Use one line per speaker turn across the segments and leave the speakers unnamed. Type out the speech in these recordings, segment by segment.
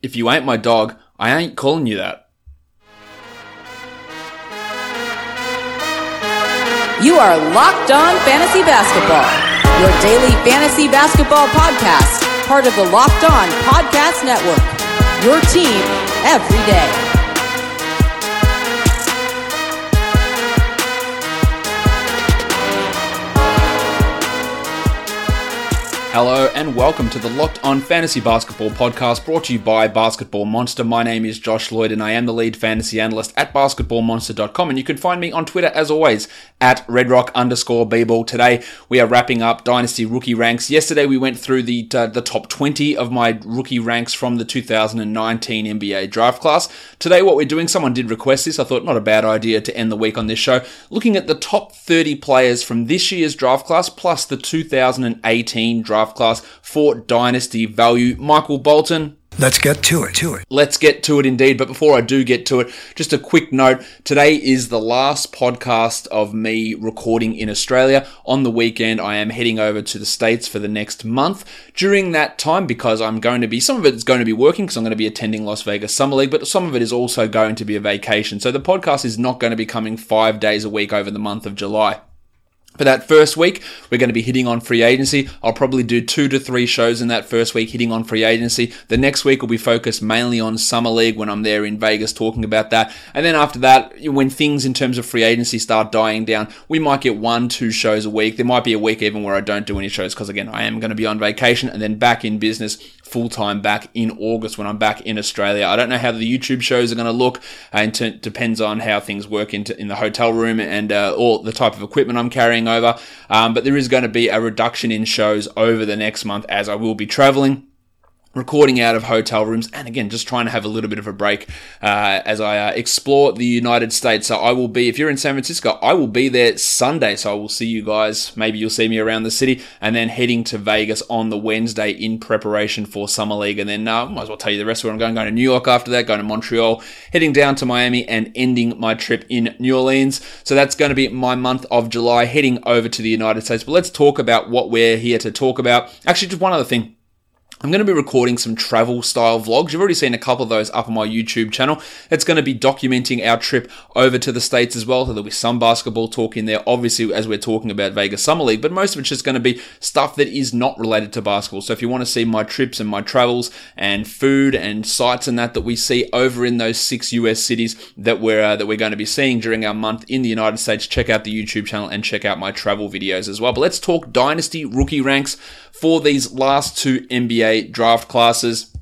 If you ain't my dog, I ain't calling you that.
You are Locked On Fantasy Basketball, your daily fantasy basketball podcast, part of the Locked On Podcast Network. Your team every day.
Hello and welcome to the Locked On Fantasy Basketball podcast brought to you by Basketball Monster. My name is Josh Lloyd and I am the lead fantasy analyst at basketballmonster.com and you can find me on Twitter as always at redrock underscore bball. Today we are wrapping up Dynasty rookie ranks. Yesterday we went through the, uh, the top 20 of my rookie ranks from the 2019 NBA draft class. Today what we're doing, someone did request this. I thought not a bad idea to end the week on this show. Looking at the top 30 players from this year's draft class plus the 2018 draft draft class for dynasty value. Michael Bolton,
Let's get to it, to it.
Let's get to it indeed. But before I do get to it, just a quick note. Today is the last podcast of me recording in Australia. On the weekend, I am heading over to the States for the next month. During that time, because I'm going to be, some of it is going to be working because I'm going to be attending Las Vegas Summer League, but some of it is also going to be a vacation. So the podcast is not going to be coming five days a week over the month of July. For that first week, we're going to be hitting on free agency. I'll probably do two to three shows in that first week hitting on free agency. The next week will be focused mainly on Summer League when I'm there in Vegas talking about that. And then after that, when things in terms of free agency start dying down, we might get one, two shows a week. There might be a week even where I don't do any shows because again, I am going to be on vacation and then back in business full time back in August when I'm back in Australia. I don't know how the YouTube shows are going to look. Uh, it depends on how things work into, in the hotel room and uh, all the type of equipment I'm carrying over. Um, but there is going to be a reduction in shows over the next month as I will be traveling recording out of hotel rooms and again just trying to have a little bit of a break uh, as i uh, explore the united states. So i will be if you're in san francisco i will be there sunday. So i will see you guys. Maybe you'll see me around the city and then heading to vegas on the wednesday in preparation for summer league. And then uh, might as well tell you the rest of where i'm going. Going to new york after that going to montreal heading down to miami and ending my trip in new orleans. So that's going to be my month of july heading over to the united states. But let's talk about what we're here to talk about. Actually just one other thing I'm going to be recording some travel style vlogs. You've already seen a couple of those up on my YouTube channel. It's going to be documenting our trip over to the States as well. So there'll be some basketball talk in there, obviously, as we're talking about Vegas Summer League, but most of it's just going to be stuff that is not related to basketball. So if you want to see my trips and my travels and food and sites and that that we see over in those six US cities that we're, uh, that we're going to be seeing during our month in the United States, check out the YouTube channel and check out my travel videos as well. But let's talk Dynasty rookie ranks for these last two NBA draft classes.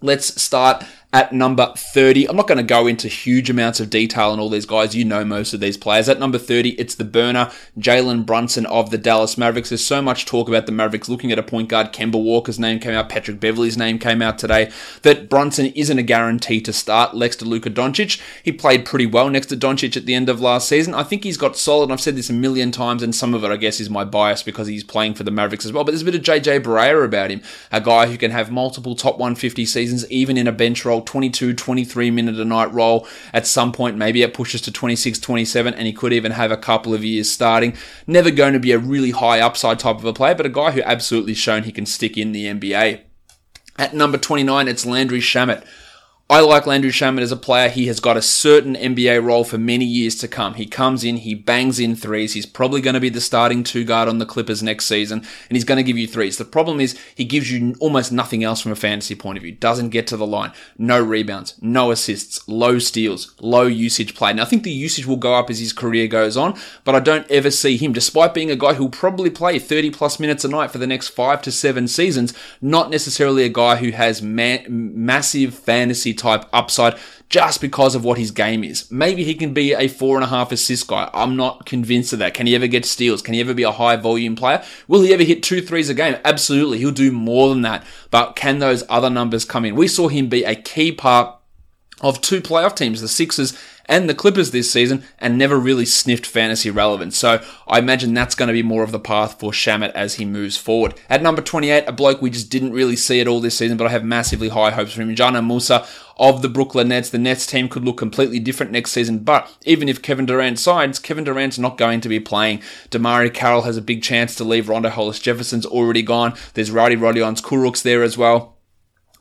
Let's start at number 30. I'm not going to go into huge amounts of detail on all these guys. You know most of these players. At number 30, it's the burner, Jalen Brunson of the Dallas Mavericks. There's so much talk about the Mavericks looking at a point guard. Kemba Walker's name came out. Patrick Beverley's name came out today. That Brunson isn't a guarantee to start next to Luka Doncic. He played pretty well next to Doncic at the end of last season. I think he's got solid. I've said this a million times, and some of it, I guess, is my bias because he's playing for the Mavericks as well. But there's a bit of JJ Barea about him. A guy who can have multiple top 150 seasons, even in a bench role, 22, 20 23 minute a night role. At some point, maybe it pushes to 26, 27, and he could even have a couple of years starting. Never going to be a really high upside type of a player, but a guy who absolutely shown he can stick in the NBA. At number 29, it's Landry Shamet. I like Landry Shamet as a player. He has got a certain NBA role for many years to come. He comes in, he bangs in threes. He's probably going to be the starting two guard on the Clippers next season, and he's going to give you threes. The problem is he gives you almost nothing else from a fantasy point of view. Doesn't get to the line. No rebounds, no assists, low steals, low usage play. Now I think the usage will go up as his career goes on, but I don't ever see him, despite being a guy who'll probably play 30 plus minutes a night for the next five to seven seasons, not necessarily a guy who has ma- massive fantasy type upside just because of what his game is. Maybe he can be a four and a half assist guy. I'm not convinced of that. Can he ever get steals? Can he ever be a high volume player? Will he ever hit two threes a game? Absolutely. He'll do more than that. But can those other numbers come in? We saw him be a key part of two playoff teams, the Sixers and the Clippers this season and never really sniffed fantasy relevance. So I imagine that's going to be more of the path for Shamet as he moves forward. At number 28, a bloke we just didn't really see at all this season, but I have massively high hopes for him. Dzanan Musa of the Brooklyn Nets. The Nets team could look completely different next season, but even if Kevin Durant signs, Kevin Durant's not going to be playing. DeMarre Carroll has a big chance to leave. Rondae Hollis Jefferson's already gone. There's Rowdy Rodions Kurucs there as well.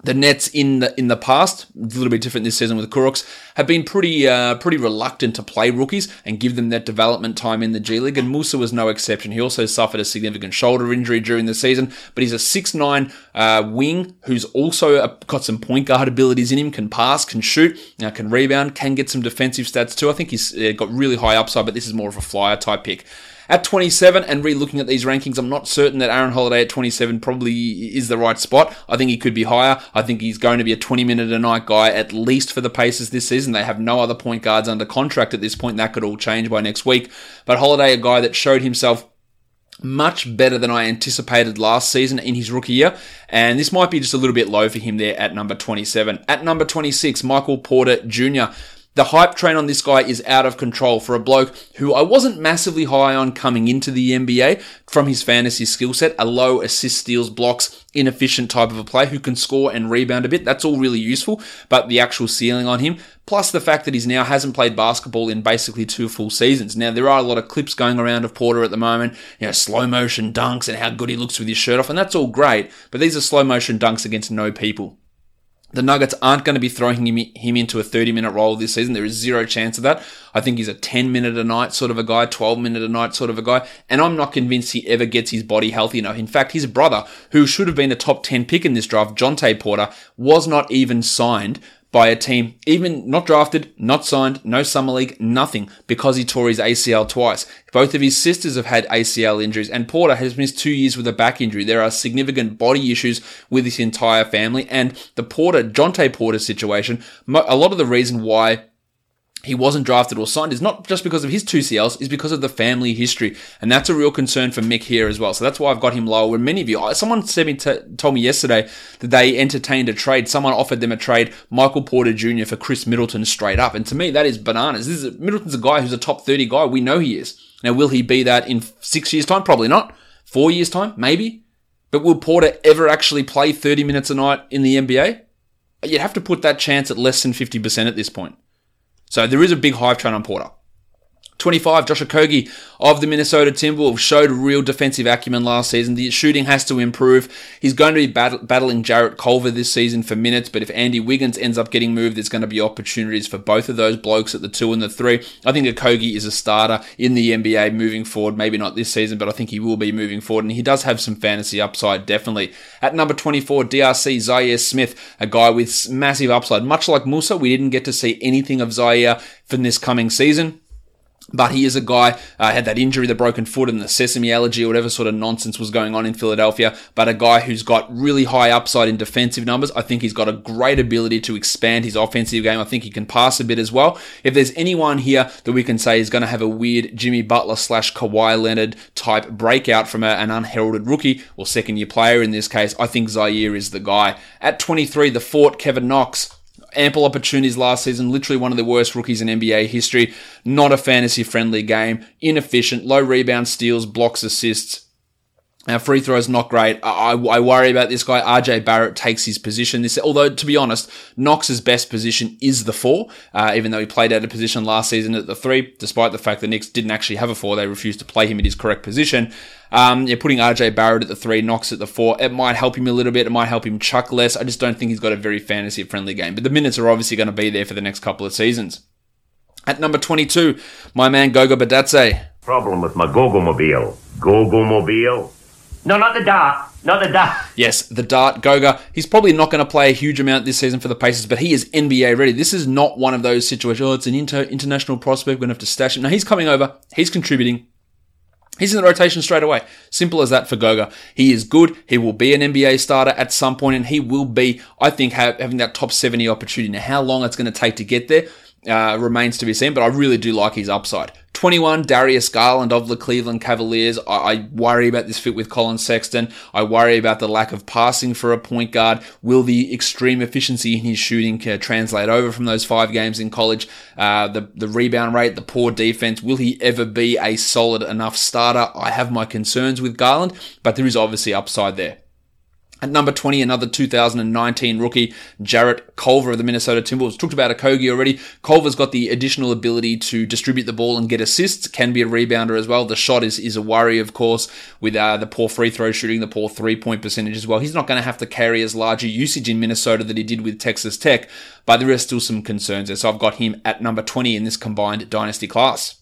The Nets in the in the past, a little bit different this season with Kurucs, have been pretty uh, pretty reluctant to play rookies and give them that development time in the G League. And Musa was no exception. He also suffered a significant shoulder injury during the season, but he's a six nine uh, wing who's also got some point guard abilities in him. Can pass, can shoot, uh, can rebound, can get some defensive stats too. I think he's uh, got really high upside, but this is more of a flyer type pick. At 27, and re-looking at these rankings, I'm not certain that Aaron Holiday at 27 probably is the right spot. I think he could be higher. I think he's going to be a 20 minute a night guy at least for the Pacers this season. They have no other point guards under contract at this point. That could all change by next week. But Holiday, a guy that showed himself much better than I anticipated last season in his rookie year. And this might be just a little bit low for him there at number 27. At number 26, Michael Porter Jr. The hype train on this guy is out of control for a bloke who I wasn't massively high on coming into the NBA from his fantasy skill set, a low assist steals blocks, inefficient type of a player who can score and rebound a bit. That's all really useful, but the actual ceiling on him, plus the fact that he's now hasn't played basketball in basically two full seasons. Now there are a lot of clips going around of Porter at the moment, you know, slow motion dunks and how good he looks with his shirt off, and that's all great, but these are slow motion dunks against no people. The Nuggets aren't going to be throwing him, him into a 30 minute role this season. There is zero chance of that. I think he's a 10 minute a night sort of a guy, 12 minute a night sort of a guy. And I'm not convinced he ever gets his body healthy enough. In fact, his brother, who should have been a top 10 pick in this draft, Jontay Porter, was not even signed by a team, even not drafted, not signed, no summer league, nothing, because he tore his ACL twice. Both of his sisters have had ACL injuries, and Porter has missed two years with a back injury. There are significant body issues with his entire family, and the Porter, Jontay Porter situation, a lot of the reason why he wasn't drafted or signed is not just because of his two CLs, is because of the family history. And that's a real concern for Mick here as well. So that's why I've got him lower. And many of you, someone said me t- told me yesterday that they entertained a trade. Someone offered them a trade, Michael Porter Jr. for Khris Middleton straight up. And to me, that is bananas. This is Middleton's a guy who's a top 30 guy. We know he is. Now, will he be that in six years' time? Probably not. Four years' time? Maybe. But will Porter ever actually play 30 minutes a night in the NBA? You'd have to put that chance at less than 50% at this point. So there is a big hype train on Porter. 25, Josh Okogie of the Minnesota Timberwolves showed real defensive acumen last season. The shooting has to improve. He's going to be battling Jarrett Culver this season for minutes, but if Andy Wiggins ends up getting moved, there's going to be opportunities for both of those blokes at the two and the three. I think Okogie is a starter in the NBA moving forward. Maybe not this season, but I think he will be moving forward, and he does have some fantasy upside, definitely. At number 24, DRC Zhaire Smith, a guy with massive upside. Much like Musa, we didn't get to see anything of Zhaire from this coming season. But he is a guy, uh, had that injury, the broken foot and the sesame allergy or whatever sort of nonsense was going on in Philadelphia. But a guy who's got really high upside in defensive numbers. I think he's got a great ability to expand his offensive game. I think he can pass a bit as well. If there's anyone here that we can say is going to have a weird Jimmy Butler slash Kawhi Leonard type breakout from a, an unheralded rookie or second year player in this case, I think Zhaire is the guy. At 23, the Fort, Kevin Knox ample opportunities last season, literally one of the worst rookies in NBA history. Not a fantasy friendly game, inefficient, low rebound steals, blocks, assists. Now, free throws not great. I, I, worry about this guy. RJ Barrett takes his position. This, although to be honest, Knox's best position is the four. Uh, even though he played out of position last season at the three, despite the fact the Knicks didn't actually have a four, they refused to play him at his correct position. Um, yeah, putting RJ Barrett at the three, Knox at the four, it might help him a little bit. It might help him chuck less. I just don't think he's got a very fantasy friendly game. But the minutes are obviously going to be there for the next couple of seasons. At number 22, my man Goga Bitadze.
Problem with my Gogo Mobile. Gogo Mobile no, not the dart. Not the dart.
Yes, the dart Goga. He's probably not going to play a huge amount this season for the Pacers, but he is NBA ready. This is not one of those situations. Oh, it's an inter- international prospect. We're going to have to stash him. No, he's coming over. He's contributing. He's in the rotation straight away. Simple as that for Goga. He is good. He will be an NBA starter at some point, and he will be, I think, having that top 70 opportunity. Now, how long it's going to take to get there uh, remains to be seen, but I really do like his upside. 21, Darius Garland of the Cleveland Cavaliers. I, I, worry about this fit with Collin Sexton. I worry about the lack of passing for a point guard. Will the extreme efficiency in his shooting uh, translate over from those five games in college? Uh, the, the rebound rate, the poor defense. Will he ever be a solid enough starter? I have my concerns with Garland, but there is obviously upside there. At number 20, another 2019 rookie, Jarrett Culver of the Minnesota Timberwolves. Talked about Okogie already. Culver's got the additional ability to distribute the ball and get assists, can be a rebounder as well. The shot is, is a worry, of course, with uh, the poor free throw shooting, the poor three point percentage as well. He's not going to have to carry as large a usage in Minnesota that he did with Texas Tech, but there are still some concerns there. So I've got him at number 20 in this combined dynasty class.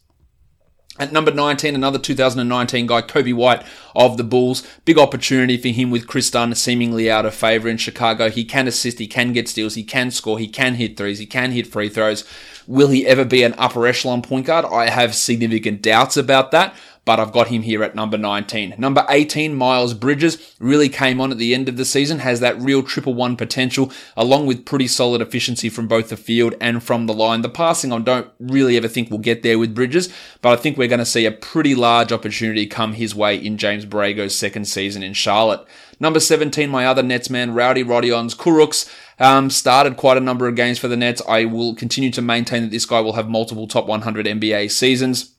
At number 19, another 2019 guy, Coby White of the Bulls. Big opportunity for him with Kris Dunn seemingly out of favor in Chicago. He can assist, he can get steals, he can score, he can hit threes, he can hit free throws. Will he ever be an upper echelon point guard? I have significant doubts about that but I've got him here at number 19. Number 18, Miles Bridges, really came on at the end of the season, has that real triple one potential, along with pretty solid efficiency from both the field and from the line. The passing, I don't really ever think we'll get there with Bridges, but I think we're going to see a pretty large opportunity come his way in James Borrego's second season in Charlotte. Number 17, my other Nets man, Rowdy Rodions Kurucs. Um, started quite a number of games for the Nets. I will continue to maintain that this guy will have multiple top 100 NBA seasons.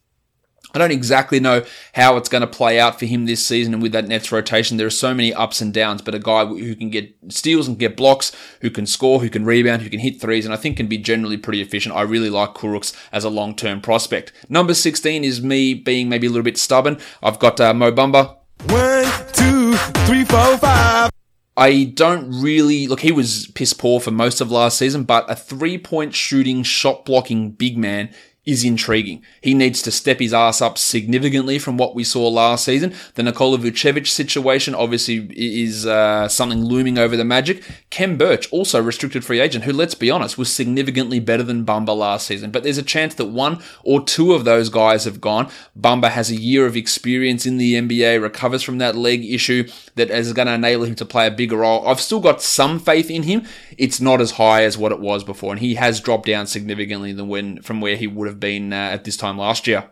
I don't exactly know how it's going to play out for him this season and with that Nets rotation. There are so many ups and downs, but a guy who can get steals and get blocks, who can score, who can rebound, who can hit threes, and I think can be generally pretty efficient. I really like Kurucs as a long term prospect. Number 16 is me being maybe a little bit stubborn. I've got uh, Mo Bamba.
One, two, three, four, five.
I don't really look. He was piss poor for most of last season, but a three point shooting, shot blocking big man is intriguing. He needs to step his ass up significantly from what we saw last season. The Nikola Vucevic situation obviously is uh, something looming over the Magic. Khem Birch, also restricted free agent, who, let's be honest, was significantly better than Bamba last season. But there's a chance that one or two of those guys have gone. Bamba has a year of experience in the NBA, recovers from that leg issue that is going to enable him to play a bigger role. I've still got some faith in him. It's not as high as what it was before, and he has dropped down significantly than when from where he would have been uh, at this time last year.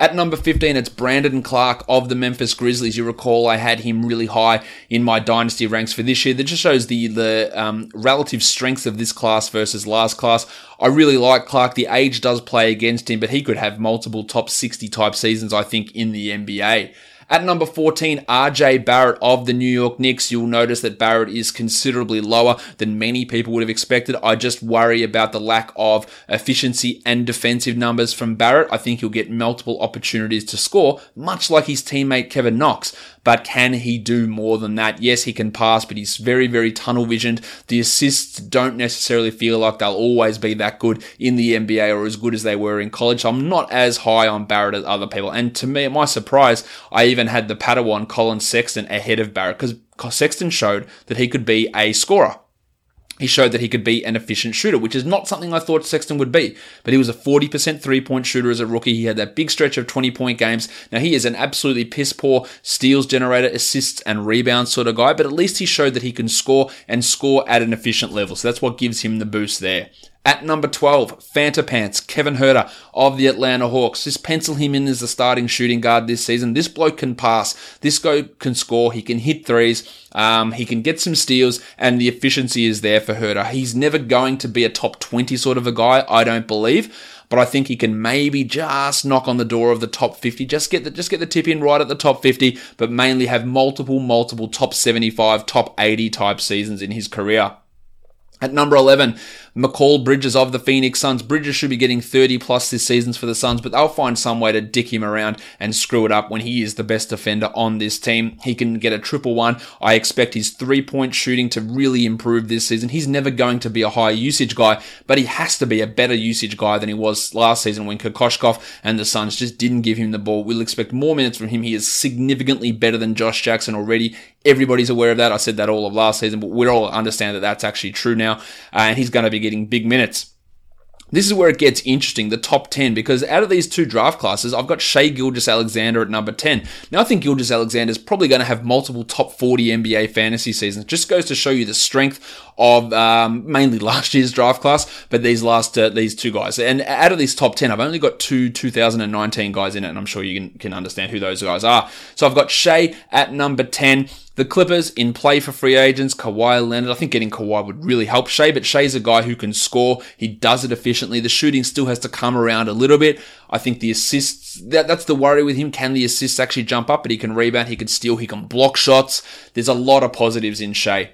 At number 15, it's Brandon Clarke of the Memphis Grizzlies. You recall I had him really high in my dynasty ranks for this year. That just shows the the um, relative strength of this class versus last class. I really like Clarke. The age does play against him, but he could have multiple top 60 type seasons, I think, in the NBA. At number 14, RJ Barrett of the New York Knicks. You'll notice that Barrett is considerably lower than many people would have expected. I just worry about the lack of efficiency and defensive numbers from Barrett. I think he'll get multiple opportunities to score, much like his teammate Kevin Knox. But can he do more than that? Yes, he can pass, but he's very, very tunnel visioned. The assists don't necessarily feel like they'll always be that good in the NBA or as good as they were in college. So I'm not as high on Barrett as other people. And to me, my surprise, I even had the Padawan Collin Sexton ahead of Barrett because Sexton showed that he could be a scorer. He showed that he could be an efficient shooter, which is not something I thought Sexton would be. But he was a 40% three point shooter as a rookie. He had that big stretch of 20 point games. Now he is an absolutely piss poor steals generator, assists and rebounds sort of guy, but at least he showed that he can score and score at an efficient level. So that's what gives him the boost there. At number 12, Fanta Pants, Kevin Huerter of the Atlanta Hawks. Just pencil him in as the starting shooting guard this season. This bloke can pass. This guy can score. He can hit threes. Um, he can get some steals, and the efficiency is there for Huerter. He's never going to be a top 20 sort of a guy, I don't believe but I think he can maybe just knock on the door of the top 50. Just get the just get the tip in right at the top 50, but mainly have multiple, multiple top 75, top 80 type seasons in his career. At number 11, Mikal Bridges of the Phoenix Suns. Bridges should be getting 30 plus this season for the Suns, but they'll find some way to dick him around and screw it up when he is the best defender on this team. He can get a triple one. I expect his three point shooting to really improve this season. He's never going to be a high usage guy, but he has to be a better usage guy than he was last season when Kokoskov and the Suns just didn't give him the ball. We'll expect more minutes from him. He is significantly better than Josh Jackson already. Everybody's aware of that. I said that all of last season, but we all understand that that's actually true now. Uh, and he's going to be getting big minutes. This is where it gets interesting, the top 10, because out of these two draft classes, I've got Shai Gilgeous-Alexander at number 10. Now, I think Gilgeous-Alexander is probably going to have multiple top 40 NBA fantasy seasons. Just goes to show you the strength of um, mainly last year's draft class, but these last uh, these two guys. And out of these top 10, I've only got two 2019 guys in it, and I'm sure you can, can understand who those guys are. So I've got Shai at number 10. The Clippers in play for free agents, Kawhi Leonard. I think getting Kawhi would really help Shai, but Shai's a guy who can score. He does it efficiently. The shooting still has to come around a little bit. I think the assists, that, that's the worry with him. Can the assists actually jump up? But he can rebound, he can steal, he can block shots. There's a lot of positives in Shai.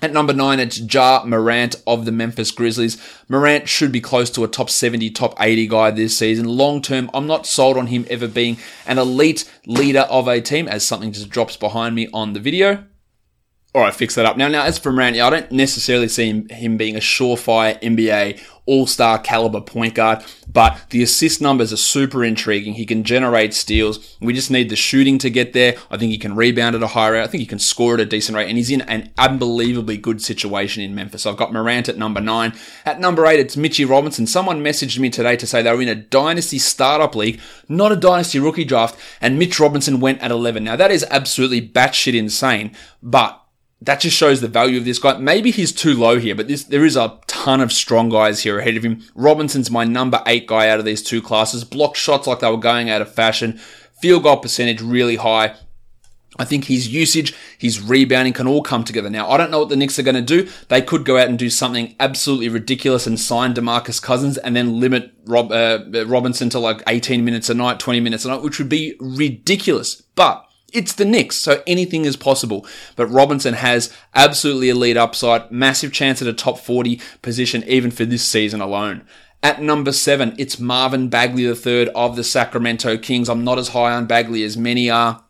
At number nine, it's Ja Morant of the Memphis Grizzlies. Morant should be close to a top 70, top 80 guy this season. Long term, I'm not sold on him ever being an elite leader of a team, as something just drops behind me on the video. All right, fix that up. Now, now as for Morant, I don't necessarily see him, him being a surefire NBA all-star caliber point guard, but the assist numbers are super intriguing. He can generate steals. We just need the shooting to get there. I think he can rebound at a high rate. I think he can score at a decent rate, and he's in an unbelievably good situation in Memphis. I've got Morant at number nine. At number eight, it's Mitchell Robinson. Someone messaged me today to say they were in a dynasty startup league, not a dynasty rookie draft, and Mitch Robinson went at 11. Now that is absolutely batshit insane, but that just shows the value of this guy. Maybe he's too low here, but this, there is a ton of strong guys here ahead of him. Robinson's my number eight guy out of these two classes. Block shots like they were going out of fashion. Field goal percentage really high. I think his usage, his rebounding can all come together. Now, I don't know what the Knicks are going to do. They could go out and do something absolutely ridiculous and sign DeMarcus Cousins and then limit Rob, uh, Robinson to like 18 minutes a night, 20 minutes a night, which would be ridiculous. But it's the Knicks, so anything is possible. But Robinson has absolutely elite upside, massive chance at a top 40 position even for this season alone. At number seven, it's Marvin Bagley III of the Sacramento Kings. I'm not as high on Bagley as many are.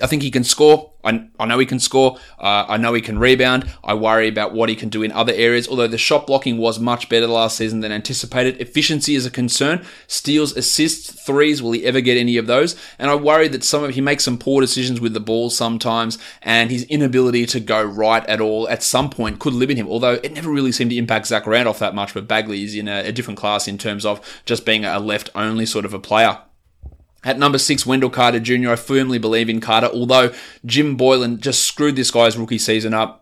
I think he can score. I, I know he can score. Uh, I know he can rebound. I worry about what he can do in other areas. Although the shot blocking was much better last season than anticipated. Efficiency is a concern. Steals, assists, threes. Will he ever get any of those? And I worry that some of he makes some poor decisions with the ball sometimes, and his inability to go right at all at some point could limit him. Although it never really seemed to impact Zach Randolph that much. But Bagley is in a, a different class in terms of just being a left only sort of a player. At number six, Wendell Carter Jr., I firmly believe in Carter, although Jim Boylan just screwed this guy's rookie season up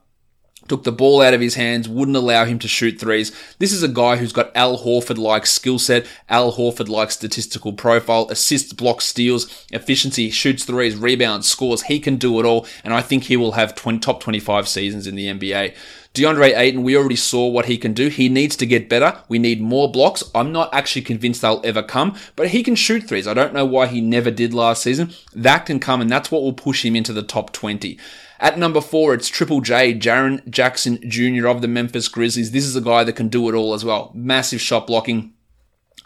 took the ball out of his hands, wouldn't allow him to shoot threes. This is a guy who's got Al Horford like skill set, Al Horford like statistical profile, assists, blocks, steals, efficiency, shoots threes, rebounds, scores. He can do it all, and I think he will have 20, top 25 seasons in the NBA. DeAndre Ayton, we already saw what he can do. He needs to get better. We need more blocks. I'm not actually convinced they'll ever come, but he can shoot threes. I don't know why he never did last season. That can come, and that's what will push him into the top 20. At number four, it's Triple J, Jaren Jackson Jr. of the Memphis Grizzlies. This is a guy that can do it all as well. Massive shot blocking,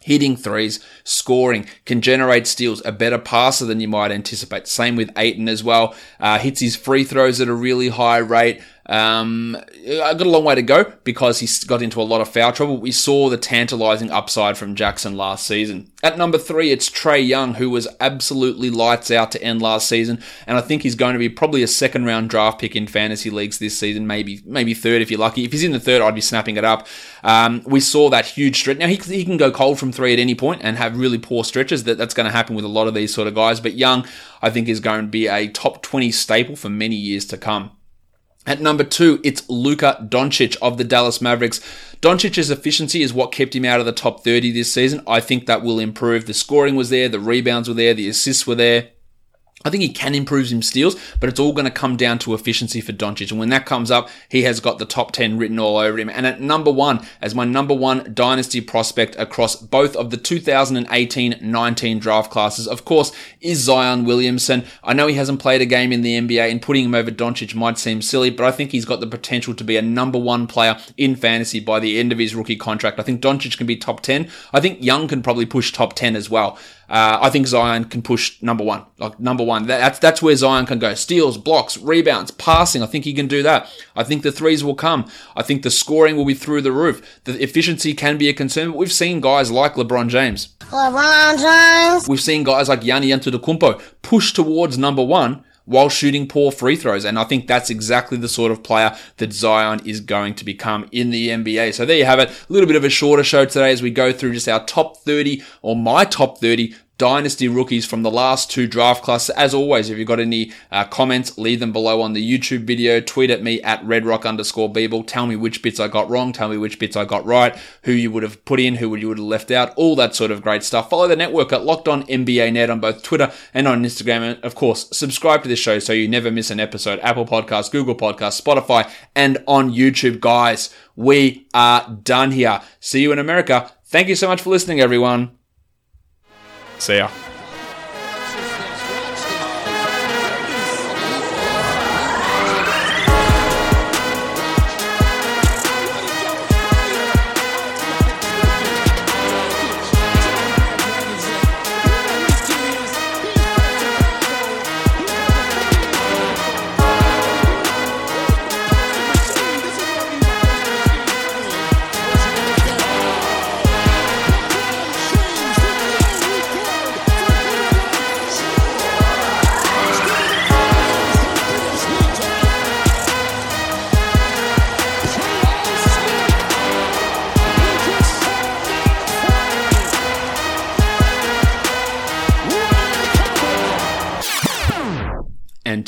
hitting threes, scoring, can generate steals, a better passer than you might anticipate. Same with Ayton as well. Uh, hits his free throws at a really high rate. Um, I got a long way to go because he got into a lot of foul trouble. We saw the tantalizing upside from Jackson last season. At number three, it's Trae Young, who was absolutely lights out to end last season, and I think he's going to be probably a second round draft pick in fantasy leagues this season, maybe maybe third if you're lucky. If he's in the third, I'd be snapping it up. Um, we saw that huge stretch. Now he, he can go cold from three at any point and have really poor stretches. That that's going to happen with a lot of these sort of guys. But Young, I think, is going to be a top 20 staple for many years to come. At number two, it's Luka Doncic of the Dallas Mavericks. Doncic's efficiency is what kept him out of the top 30 this season. I think that will improve. The scoring was there, the rebounds were there, the assists were there. I think he can improve some steals, but it's all going to come down to efficiency for Doncic. And when that comes up, he has got the top 10 written all over him. And at number one, as my number one dynasty prospect across both of the 2018-19 draft classes, of course, is Zion Williamson. I know he hasn't played a game in the NBA and putting him over Doncic might seem silly, but I think he's got the potential to be a number one player in fantasy by the end of his rookie contract. I think Doncic can be top 10. I think Young can probably push top 10 as well. Uh, I think Zion can push number one, like number one. That's that's where Zion can go. Steals, blocks, rebounds, passing. I think he can do that. I think the threes will come. I think the scoring will be through the roof. The efficiency can be a concern, but we've seen guys like LeBron James.
LeBron James.
We've seen guys like Yanni Antetokounmpo push towards number one while shooting poor free throws. And I think that's exactly the sort of player that Zion is going to become in the NBA. So there you have it. A little bit of a shorter show today as we go through just our top 30 or my top 30
dynasty rookies from the last two draft classes. As always, if you've got any uh, comments, leave them below on the YouTube video. Tweet at me at redrock underscore bball. Tell me which bits I got wrong. Tell me which bits I got right. Who you would have put in, who would you would have left out. All that sort of great stuff. Follow the network at Locked On NBA Net on both Twitter and on Instagram. And of course, subscribe to this show so you never miss an episode. Apple Podcasts, Google Podcasts, Spotify, and on YouTube. Guys, we are done here. See you in America. Thank you so much for listening, everyone. See ya.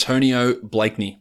Antonio Blakeney.